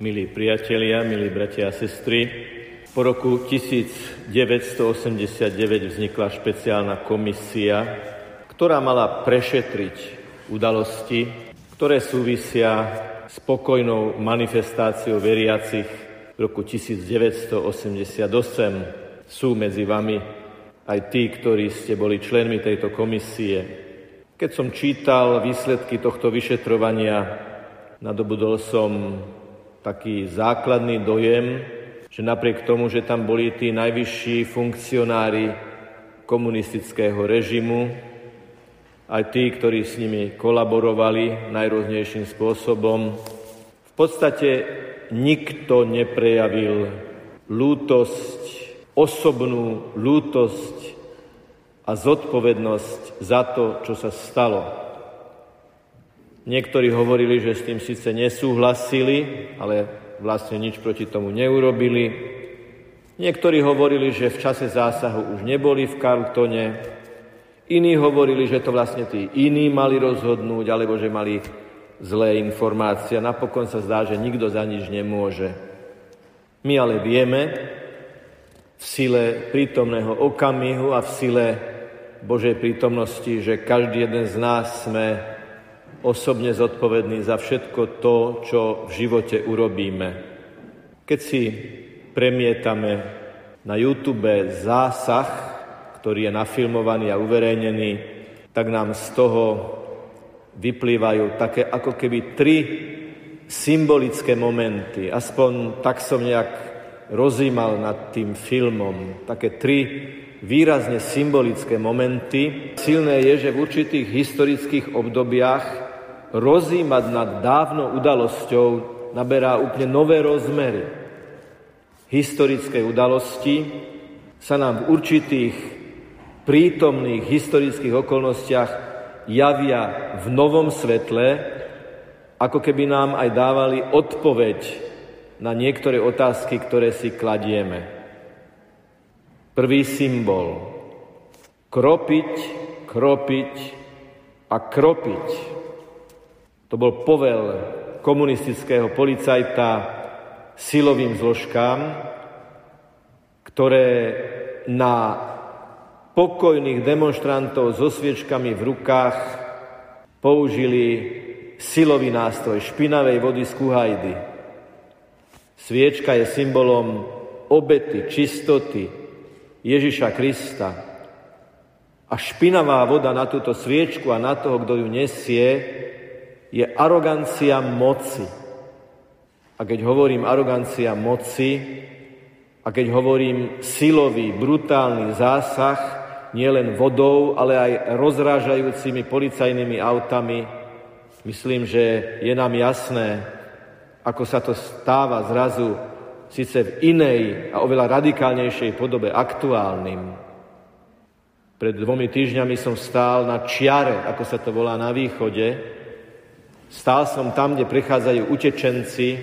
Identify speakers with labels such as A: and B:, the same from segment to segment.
A: Milí priatelia, milí bratia a sestry, po roku 1989 vznikla špeciálna komisia, ktorá mala prešetriť udalosti, ktoré súvisia s pokojnou manifestáciou veriacich v roku 1988. Sú medzi vami aj tí, ktorí ste boli členmi tejto komisie. Keď som čítal výsledky tohto vyšetrovania, nadobudol som taký základný dojem, že napriek tomu, že tam boli tí najvyšší funkcionári komunistického režimu, aj tí, ktorí s nimi kolaborovali najrôznejším spôsobom, v podstate nikto neprejavil lútosť, osobnú lútosť a zodpovednosť za to, čo sa stalo. Niektorí hovorili, že s tým síce nesúhlasili, ale vlastne nič proti tomu neurobili. Niektorí hovorili, že v čase zásahu už neboli v Karltone. Iní hovorili, že to vlastne tí iní mali rozhodnúť, alebo že mali zlé informácie. Napokon sa zdá, že nikto za nič nemôže. My ale vieme, v sile prítomného okamihu a v sile Božej prítomnosti, že každý jeden z nás sme osobne zodpovedný za všetko to, čo v živote urobíme. Keď si premietame na YouTube zásah, ktorý je nafilmovaný a uverejnený, tak nám z toho vyplývajú také ako keby tri symbolické momenty. Aspoň tak som nejak rozímal nad tým filmom. Také tri výrazne symbolické momenty. Silné je, že v určitých historických obdobiach rozímať nad dávnou udalosťou naberá úplne nové rozmery. Historické udalosti sa nám v určitých prítomných historických okolnostiach javia v novom svetle, ako keby nám aj dávali odpoveď na niektoré otázky, ktoré si kladieme. Prvý symbol. Kropiť, kropiť a kropiť to bol povel komunistického policajta silovým zložkám, ktoré na pokojných demonstrantov so sviečkami v rukách použili silový nástroj špinavej vody z kuhajdy. Sviečka je symbolom obety, čistoty Ježiša Krista. A špinavá voda na túto sviečku a na toho, kto ju nesie, je arogancia moci. A keď hovorím arogancia moci, a keď hovorím silový, brutálny zásah, nielen vodou, ale aj rozrážajúcimi policajnými autami, myslím, že je nám jasné, ako sa to stáva zrazu síce v inej a oveľa radikálnejšej podobe aktuálnym. Pred dvomi týždňami som stál na čiare, ako sa to volá na východe, Stál som tam, kde prichádzajú utečenci,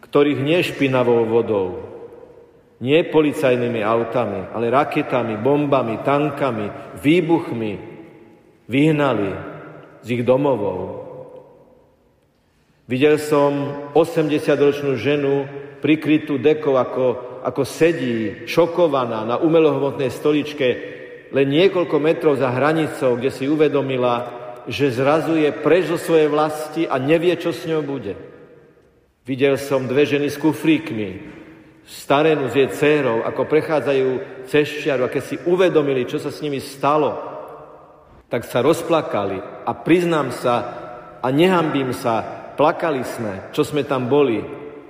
A: ktorých nie špinavou vodou, nie policajnými autami, ale raketami, bombami, tankami, výbuchmi vyhnali z ich domovov. Videl som 80-ročnú ženu prikrytú dekou, ako, ako sedí, šokovaná na umelohmotnej stoličke, len niekoľko metrov za hranicou, kde si uvedomila, že zrazu je preč zo svojej vlasti a nevie, čo s ňou bude. Videl som dve ženy s kufríkmi, starenú s jej dcérou, ako prechádzajú cez čiaru a keď si uvedomili, čo sa s nimi stalo, tak sa rozplakali a priznám sa a nehambím sa, plakali sme, čo sme tam boli,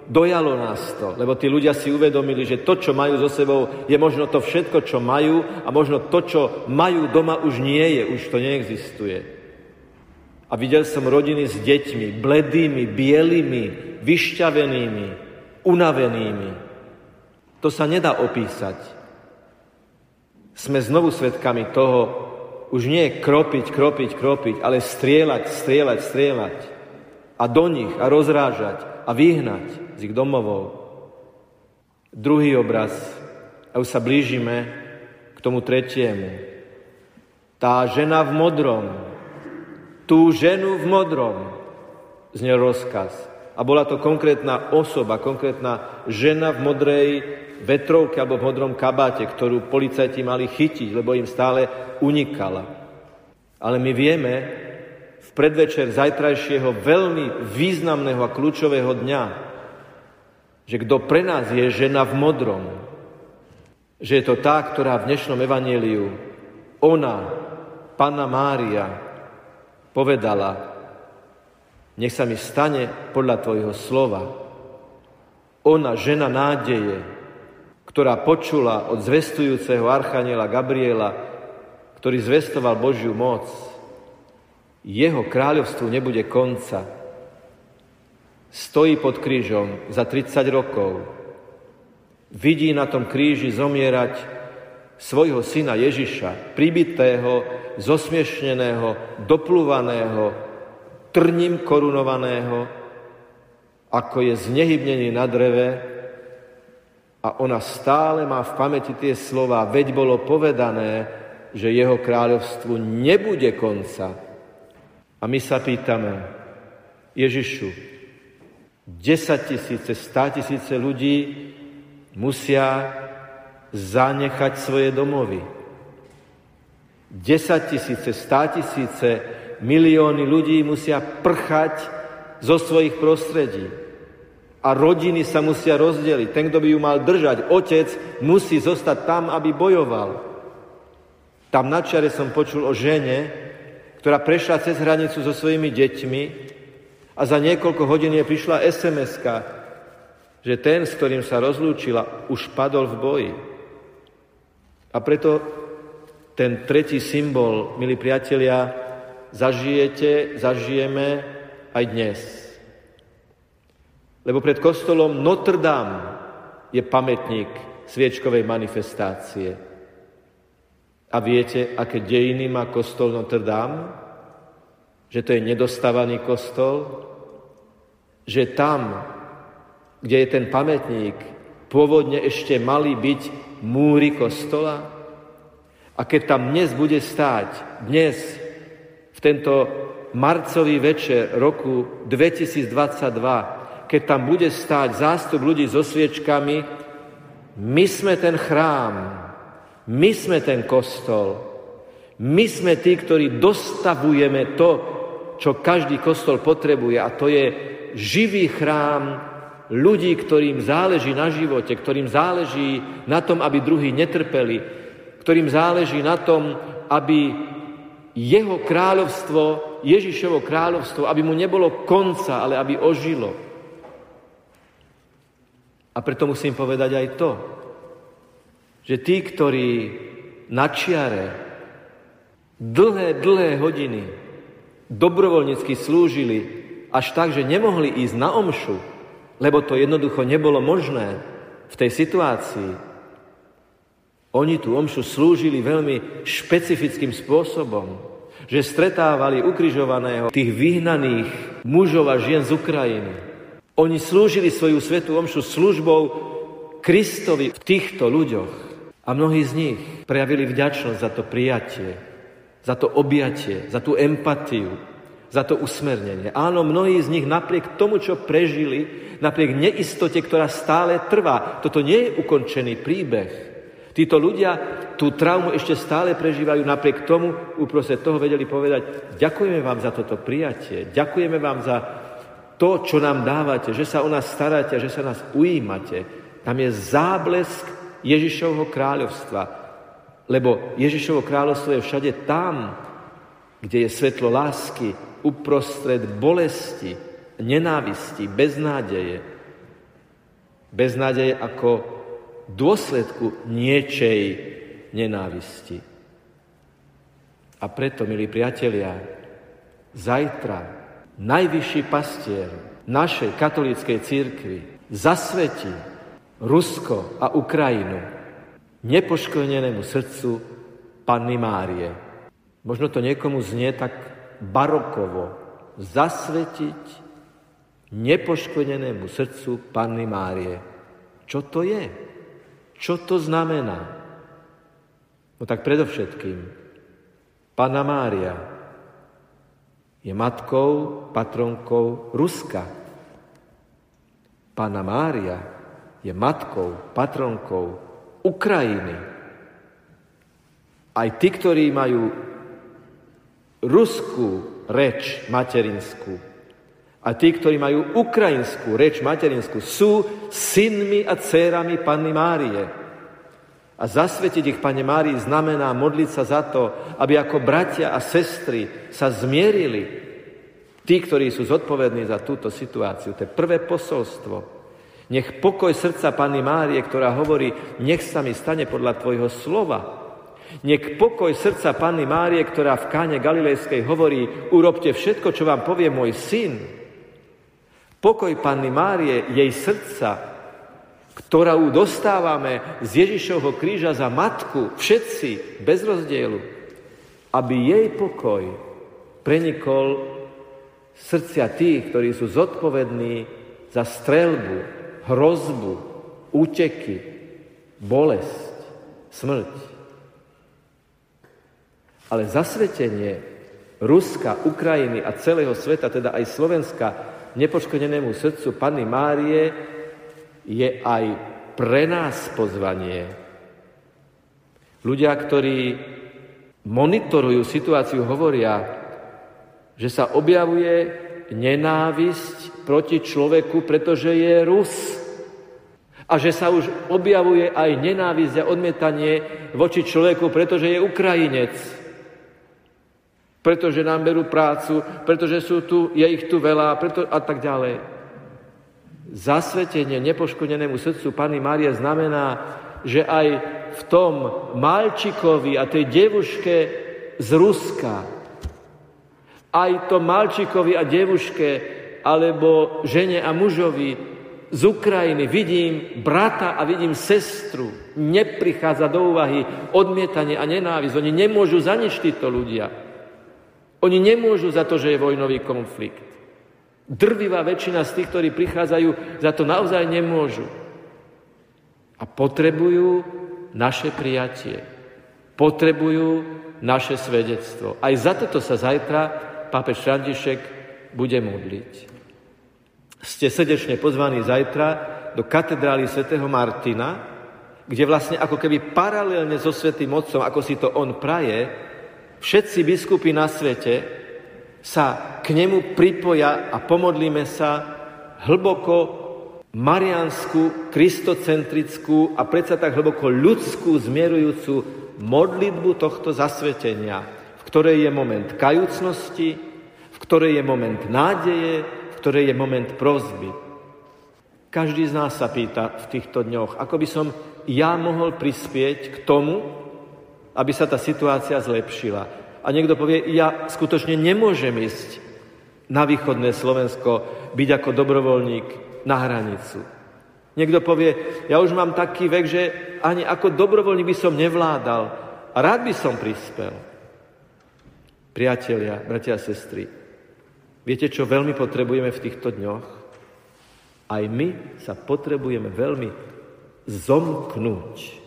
A: dojalo nás to, lebo tí ľudia si uvedomili, že to, čo majú so sebou, je možno to všetko, čo majú a možno to, čo majú doma, už nie je, už to neexistuje. A videl som rodiny s deťmi, bledými, bielými, vyšťavenými, unavenými. To sa nedá opísať. Sme znovu svedkami toho, už nie kropiť, kropiť, kropiť, ale strieľať, strieľať, strieľať. A do nich, a rozrážať, a vyhnať z ich domovov. Druhý obraz, a už sa blížime k tomu tretiemu. Tá žena v modrom, tú ženu v modrom, znel rozkaz. A bola to konkrétna osoba, konkrétna žena v modrej vetrovke alebo v modrom kabáte, ktorú policajti mali chytiť, lebo im stále unikala. Ale my vieme v predvečer zajtrajšieho veľmi významného a kľúčového dňa, že kto pre nás je žena v modrom, že je to tá, ktorá v dnešnom evaníliu, ona, Panna Mária, povedala, nech sa mi stane podľa Tvojho slova. Ona, žena nádeje, ktorá počula od zvestujúceho archaniela Gabriela, ktorý zvestoval Božiu moc, jeho kráľovstvu nebude konca. Stojí pod krížom za 30 rokov. Vidí na tom kríži zomierať svojho syna Ježiša, pribitého, zosmiešneného, doplúvaného, trním korunovaného, ako je znehybnený na dreve a ona stále má v pamäti tie slova, veď bolo povedané, že jeho kráľovstvu nebude konca. A my sa pýtame, Ježišu, 10 tisíce, 100 tisíce ľudí musia zanechať svoje domovy. 10 tisíce, 100 tisíce milióny ľudí musia prchať zo svojich prostredí. A rodiny sa musia rozdeliť. Ten, kto by ju mal držať, otec, musí zostať tam, aby bojoval. Tam na čiare som počul o žene, ktorá prešla cez hranicu so svojimi deťmi a za niekoľko hodín je prišla sms že ten, s ktorým sa rozlúčila, už padol v boji. A preto ten tretí symbol, milí priatelia, zažijete, zažijeme aj dnes. Lebo pred kostolom Notre Dame je pamätník sviečkovej manifestácie. A viete, aké dejiny má kostol Notre Dame? Že to je nedostávaný kostol? Že tam, kde je ten pamätník, pôvodne ešte mali byť múry kostola? A keď tam dnes bude stáť, dnes v tento marcový večer roku 2022, keď tam bude stáť zástup ľudí so sviečkami, my sme ten chrám, my sme ten kostol, my sme tí, ktorí dostavujeme to, čo každý kostol potrebuje a to je živý chrám ľudí, ktorým záleží na živote, ktorým záleží na tom, aby druhí netrpeli, ktorým záleží na tom, aby jeho kráľovstvo, Ježišovo kráľovstvo, aby mu nebolo konca, ale aby ožilo. A preto musím povedať aj to, že tí, ktorí na čiare dlhé, dlhé hodiny dobrovoľnícky slúžili až tak, že nemohli ísť na omšu, lebo to jednoducho nebolo možné v tej situácii, oni tú omšu slúžili veľmi špecifickým spôsobom, že stretávali ukrižovaného tých vyhnaných mužov a žien z Ukrajiny. Oni slúžili svoju svetú omšu službou Kristovi v týchto ľuďoch. A mnohí z nich prejavili vďačnosť za to prijatie, za to objatie, za tú empatiu, za to usmernenie. Áno, mnohí z nich napriek tomu, čo prežili, napriek neistote, ktorá stále trvá, toto nie je ukončený príbeh, Títo ľudia tú traumu ešte stále prežívajú, napriek tomu uprostred toho vedeli povedať, ďakujeme vám za toto prijatie, ďakujeme vám za to, čo nám dávate, že sa o nás staráte, že sa nás ujímate. Tam je záblesk Ježišovho kráľovstva, lebo Ježišovo kráľovstvo je všade tam, kde je svetlo lásky, uprostred bolesti, nenávisti, beznádeje. Beznádeje ako dôsledku niečej nenávisti. A preto, milí priatelia, zajtra najvyšší pastier našej katolíckej církvy zasvetí Rusko a Ukrajinu nepoškvrnenému srdcu Panny Márie. Možno to niekomu znie tak barokovo. Zasvetiť nepoškvrnenému srdcu Panny Márie. Čo to je? Čo to znamená? No tak predovšetkým, Pana Mária je matkou, patronkou Ruska. Pána Mária je matkou, patronkou Ukrajiny. Aj tí, ktorí majú ruskú reč materinskú a tí, ktorí majú ukrajinskú reč materinskú, sú synmi a dcérami Panny Márie. A zasvetiť ich, Pane Márii, znamená modliť sa za to, aby ako bratia a sestry sa zmierili. Tí, ktorí sú zodpovední za túto situáciu. To je prvé posolstvo. Nech pokoj srdca Panny Márie, ktorá hovorí, nech sa mi stane podľa Tvojho slova, nech pokoj srdca Panny Márie, ktorá v káne Galilejskej hovorí, urobte všetko, čo vám povie môj syn. Pokoj Panny Márie, jej srdca, ktorú dostávame z Ježišovho kríža za matku, všetci, bez rozdielu, aby jej pokoj prenikol srdcia tých, ktorí sú zodpovední za strelbu, hrozbu, úteky, bolesť, smrť. Ale zasvetenie Ruska, Ukrajiny a celého sveta, teda aj Slovenska, nepoškodenému srdcu Panny Márie, je aj pre nás pozvanie. Ľudia, ktorí monitorujú situáciu, hovoria, že sa objavuje nenávisť proti človeku, pretože je Rus. A že sa už objavuje aj nenávisť a odmietanie voči človeku, pretože je Ukrajinec. Pretože nám berú prácu, pretože sú tu, je ich tu veľa preto, a tak ďalej. Zasvetenie nepoškodenému srdcu Pany Márie znamená, že aj v tom malčikovi a tej devuške z Ruska, aj to malčikovi a devuške, alebo žene a mužovi z Ukrajiny vidím brata a vidím sestru. Neprichádza do úvahy odmietanie a nenávisť. Oni nemôžu za nič títo ľudia. Oni nemôžu za to, že je vojnový konflikt. Drvivá väčšina z tých, ktorí prichádzajú, za to naozaj nemôžu. A potrebujú naše prijatie. Potrebujú naše svedectvo. Aj za toto sa zajtra pápež František bude modliť. Ste srdečne pozvaní zajtra do katedrály svätého Martina, kde vlastne ako keby paralelne so Svetým Otcom, ako si to on praje, všetci biskupy na svete sa k nemu pripoja a pomodlíme sa hlboko marianskú, kristocentrickú a predsa tak hlboko ľudskú zmierujúcu modlitbu tohto zasvetenia, v ktorej je moment kajúcnosti, v ktorej je moment nádeje, v ktorej je moment prozby. Každý z nás sa pýta v týchto dňoch, ako by som ja mohol prispieť k tomu, aby sa tá situácia zlepšila a niekto povie, ja skutočne nemôžem ísť na východné Slovensko, byť ako dobrovoľník na hranicu. Niekto povie, ja už mám taký vek, že ani ako dobrovoľník by som nevládal a rád by som prispel. Priatelia, bratia a sestry, viete, čo veľmi potrebujeme v týchto dňoch? Aj my sa potrebujeme veľmi zomknúť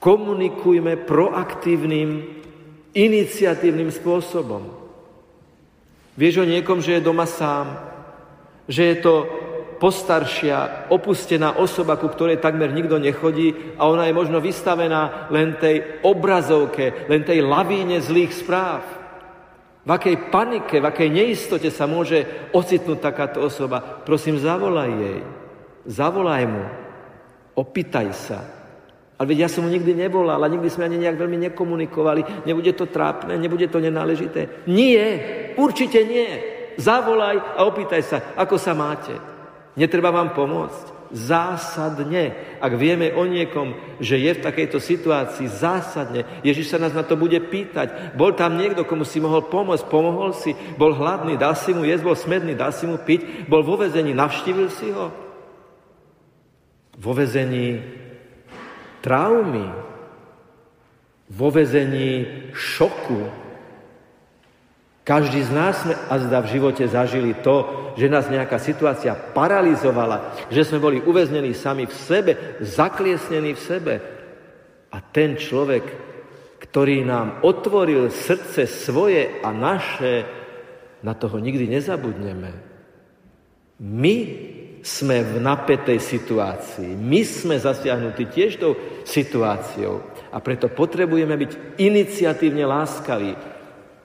A: Komunikujme proaktívnym, iniciatívnym spôsobom. Vieš o niekom, že je doma sám, že je to postaršia, opustená osoba, ku ktorej takmer nikto nechodí a ona je možno vystavená len tej obrazovke, len tej lavíne zlých správ. V akej panike, v akej neistote sa môže ocitnúť takáto osoba. Prosím, zavolaj jej. Zavolaj mu. Opýtaj sa. Ale veď ja som mu nikdy nevolal a nikdy sme ani nejak veľmi nekomunikovali. Nebude to trápne, nebude to nenáležité. Nie, určite nie. Zavolaj a opýtaj sa, ako sa máte. Netreba vám pomôcť. Zásadne. Ak vieme o niekom, že je v takejto situácii, zásadne. Ježiš sa nás na to bude pýtať. Bol tam niekto, komu si mohol pomôcť, pomohol si, bol hladný, dal si mu jesť, bol smedný, dal si mu piť, bol vo vezení, navštívil si ho. Vo vezení traumy, vo vezení šoku. Každý z nás sme azda v živote zažili to, že nás nejaká situácia paralizovala, že sme boli uväznení sami v sebe, zakliesnení v sebe. A ten človek, ktorý nám otvoril srdce svoje a naše, na toho nikdy nezabudneme. My sme v napätej situácii. My sme zasiahnutí tiež tou situáciou. A preto potrebujeme byť iniciatívne láskaví.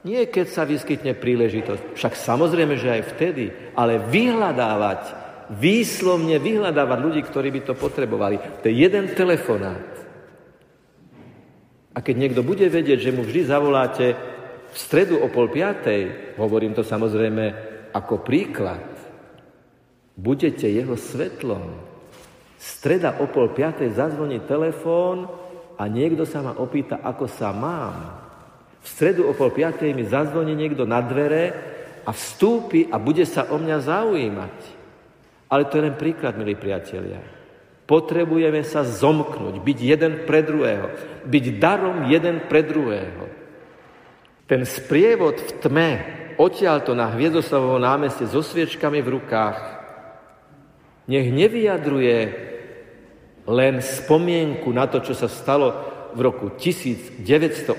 A: Nie keď sa vyskytne príležitosť, však samozrejme, že aj vtedy, ale vyhľadávať, výslovne vyhľadávať ľudí, ktorí by to potrebovali. To je jeden telefonát. A keď niekto bude vedieť, že mu vždy zavoláte v stredu o pol piatej, hovorím to samozrejme ako príklad, budete jeho svetlom. Streda o pol piatej zazvoní telefón a niekto sa ma opýta, ako sa mám. V stredu o pol piatej mi zazvoní niekto na dvere a vstúpi a bude sa o mňa zaujímať. Ale to je len príklad, milí priatelia. Potrebujeme sa zomknúť, byť jeden pre druhého, byť darom jeden pre druhého. Ten sprievod v tme, odtiaľto na Hviezdoslavovom námeste so sviečkami v rukách, nech nevyjadruje len spomienku na to, čo sa stalo v roku 1988.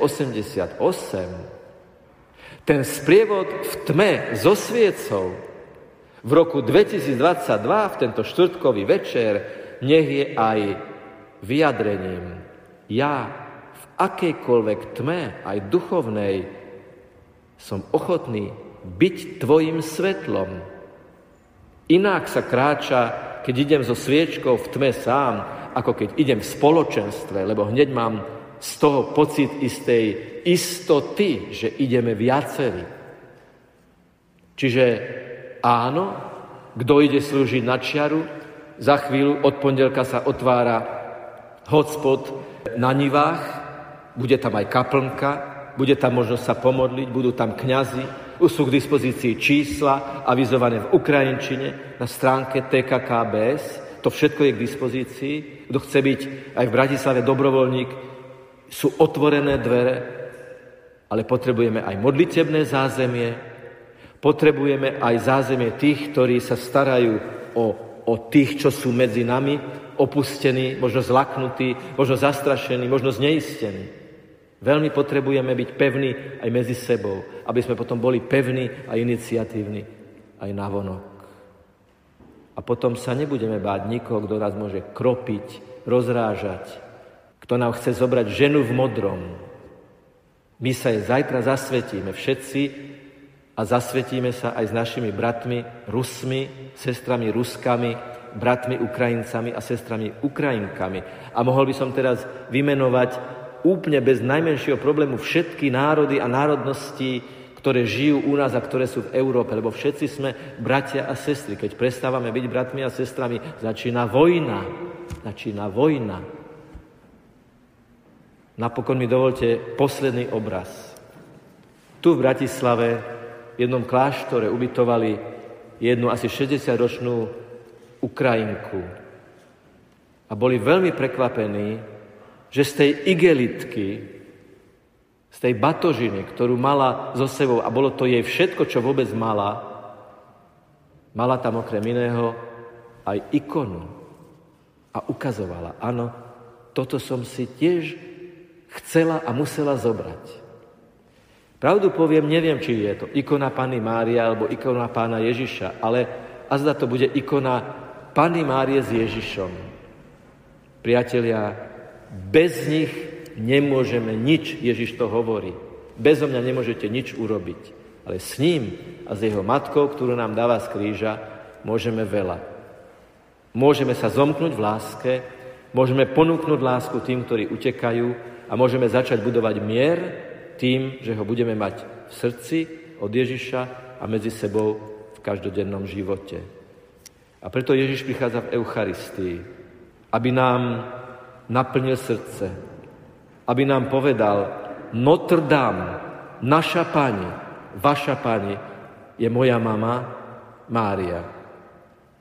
A: Ten sprievod v tme so sviecou v roku 2022, v tento štvrtkový večer, nech je aj vyjadrením. Ja v akejkoľvek tme, aj duchovnej, som ochotný byť tvojim svetlom. Inak sa kráča, keď idem so sviečkou v tme sám, ako keď idem v spoločenstve, lebo hneď mám z toho pocit istej istoty, že ideme viacerí. Čiže áno, kto ide slúžiť na čiaru, za chvíľu od pondelka sa otvára hotspot na Nivách, bude tam aj kaplnka, bude tam možnosť sa pomodliť, budú tam kňazi, už sú k dispozícii čísla avizované v Ukrajinčine na stránke TKKBS, to všetko je k dispozícii. Kto chce byť aj v Bratislave dobrovoľník, sú otvorené dvere, ale potrebujeme aj modlitebné zázemie, potrebujeme aj zázemie tých, ktorí sa starajú o o tých, čo sú medzi nami, opustení, možno zlaknutí, možno zastrašení, možno zneistení. Veľmi potrebujeme byť pevní aj medzi sebou, aby sme potom boli pevní a iniciatívni aj na vonok. A potom sa nebudeme báť nikoho, kto nás môže kropiť, rozrážať, kto nám chce zobrať ženu v modrom. My sa jej zajtra zasvetíme všetci a zasvetíme sa aj s našimi bratmi Rusmi, sestrami Ruskami, bratmi Ukrajincami a sestrami Ukrajinkami. A mohol by som teraz vymenovať úplne bez najmenšieho problému všetky národy a národnosti, ktoré žijú u nás a ktoré sú v Európe, lebo všetci sme bratia a sestry. Keď prestávame byť bratmi a sestrami, začína vojna. Začína vojna. Napokon mi dovolte posledný obraz. Tu v Bratislave v jednom kláštore ubytovali jednu asi 60-ročnú Ukrajinku. A boli veľmi prekvapení, že z tej igelitky, z tej batožiny, ktorú mala so sebou, a bolo to jej všetko, čo vôbec mala, mala tam okrem iného aj ikonu. A ukazovala, áno, toto som si tiež chcela a musela zobrať. Pravdu poviem, neviem, či je to ikona Pany Mária alebo ikona Pána Ježiša, ale azda to bude ikona Pany Márie s Ježišom. Priatelia, bez nich nemôžeme nič, Ježiš to hovorí. Bezo mňa nemôžete nič urobiť. Ale s ním a s jeho matkou, ktorú nám dáva z kríža, môžeme veľa. Môžeme sa zomknúť v láske, môžeme ponúknuť lásku tým, ktorí utekajú a môžeme začať budovať mier, tým, že ho budeme mať v srdci od Ježiša a medzi sebou v každodennom živote. A preto Ježiš prichádza v Eucharistii, aby nám naplnil srdce, aby nám povedal, Notre Dame, naša pani, vaša pani, je moja mama Mária,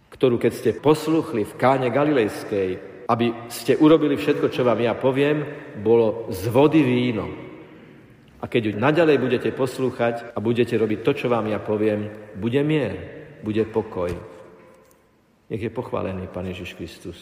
A: ktorú keď ste posluchli v káne Galilejskej, aby ste urobili všetko, čo vám ja poviem, bolo z vody víno. A keď ju naďalej budete poslúchať a budete robiť to, čo vám ja poviem, bude mier, bude pokoj. Nech je pochválený Pán Ježiš Kristus.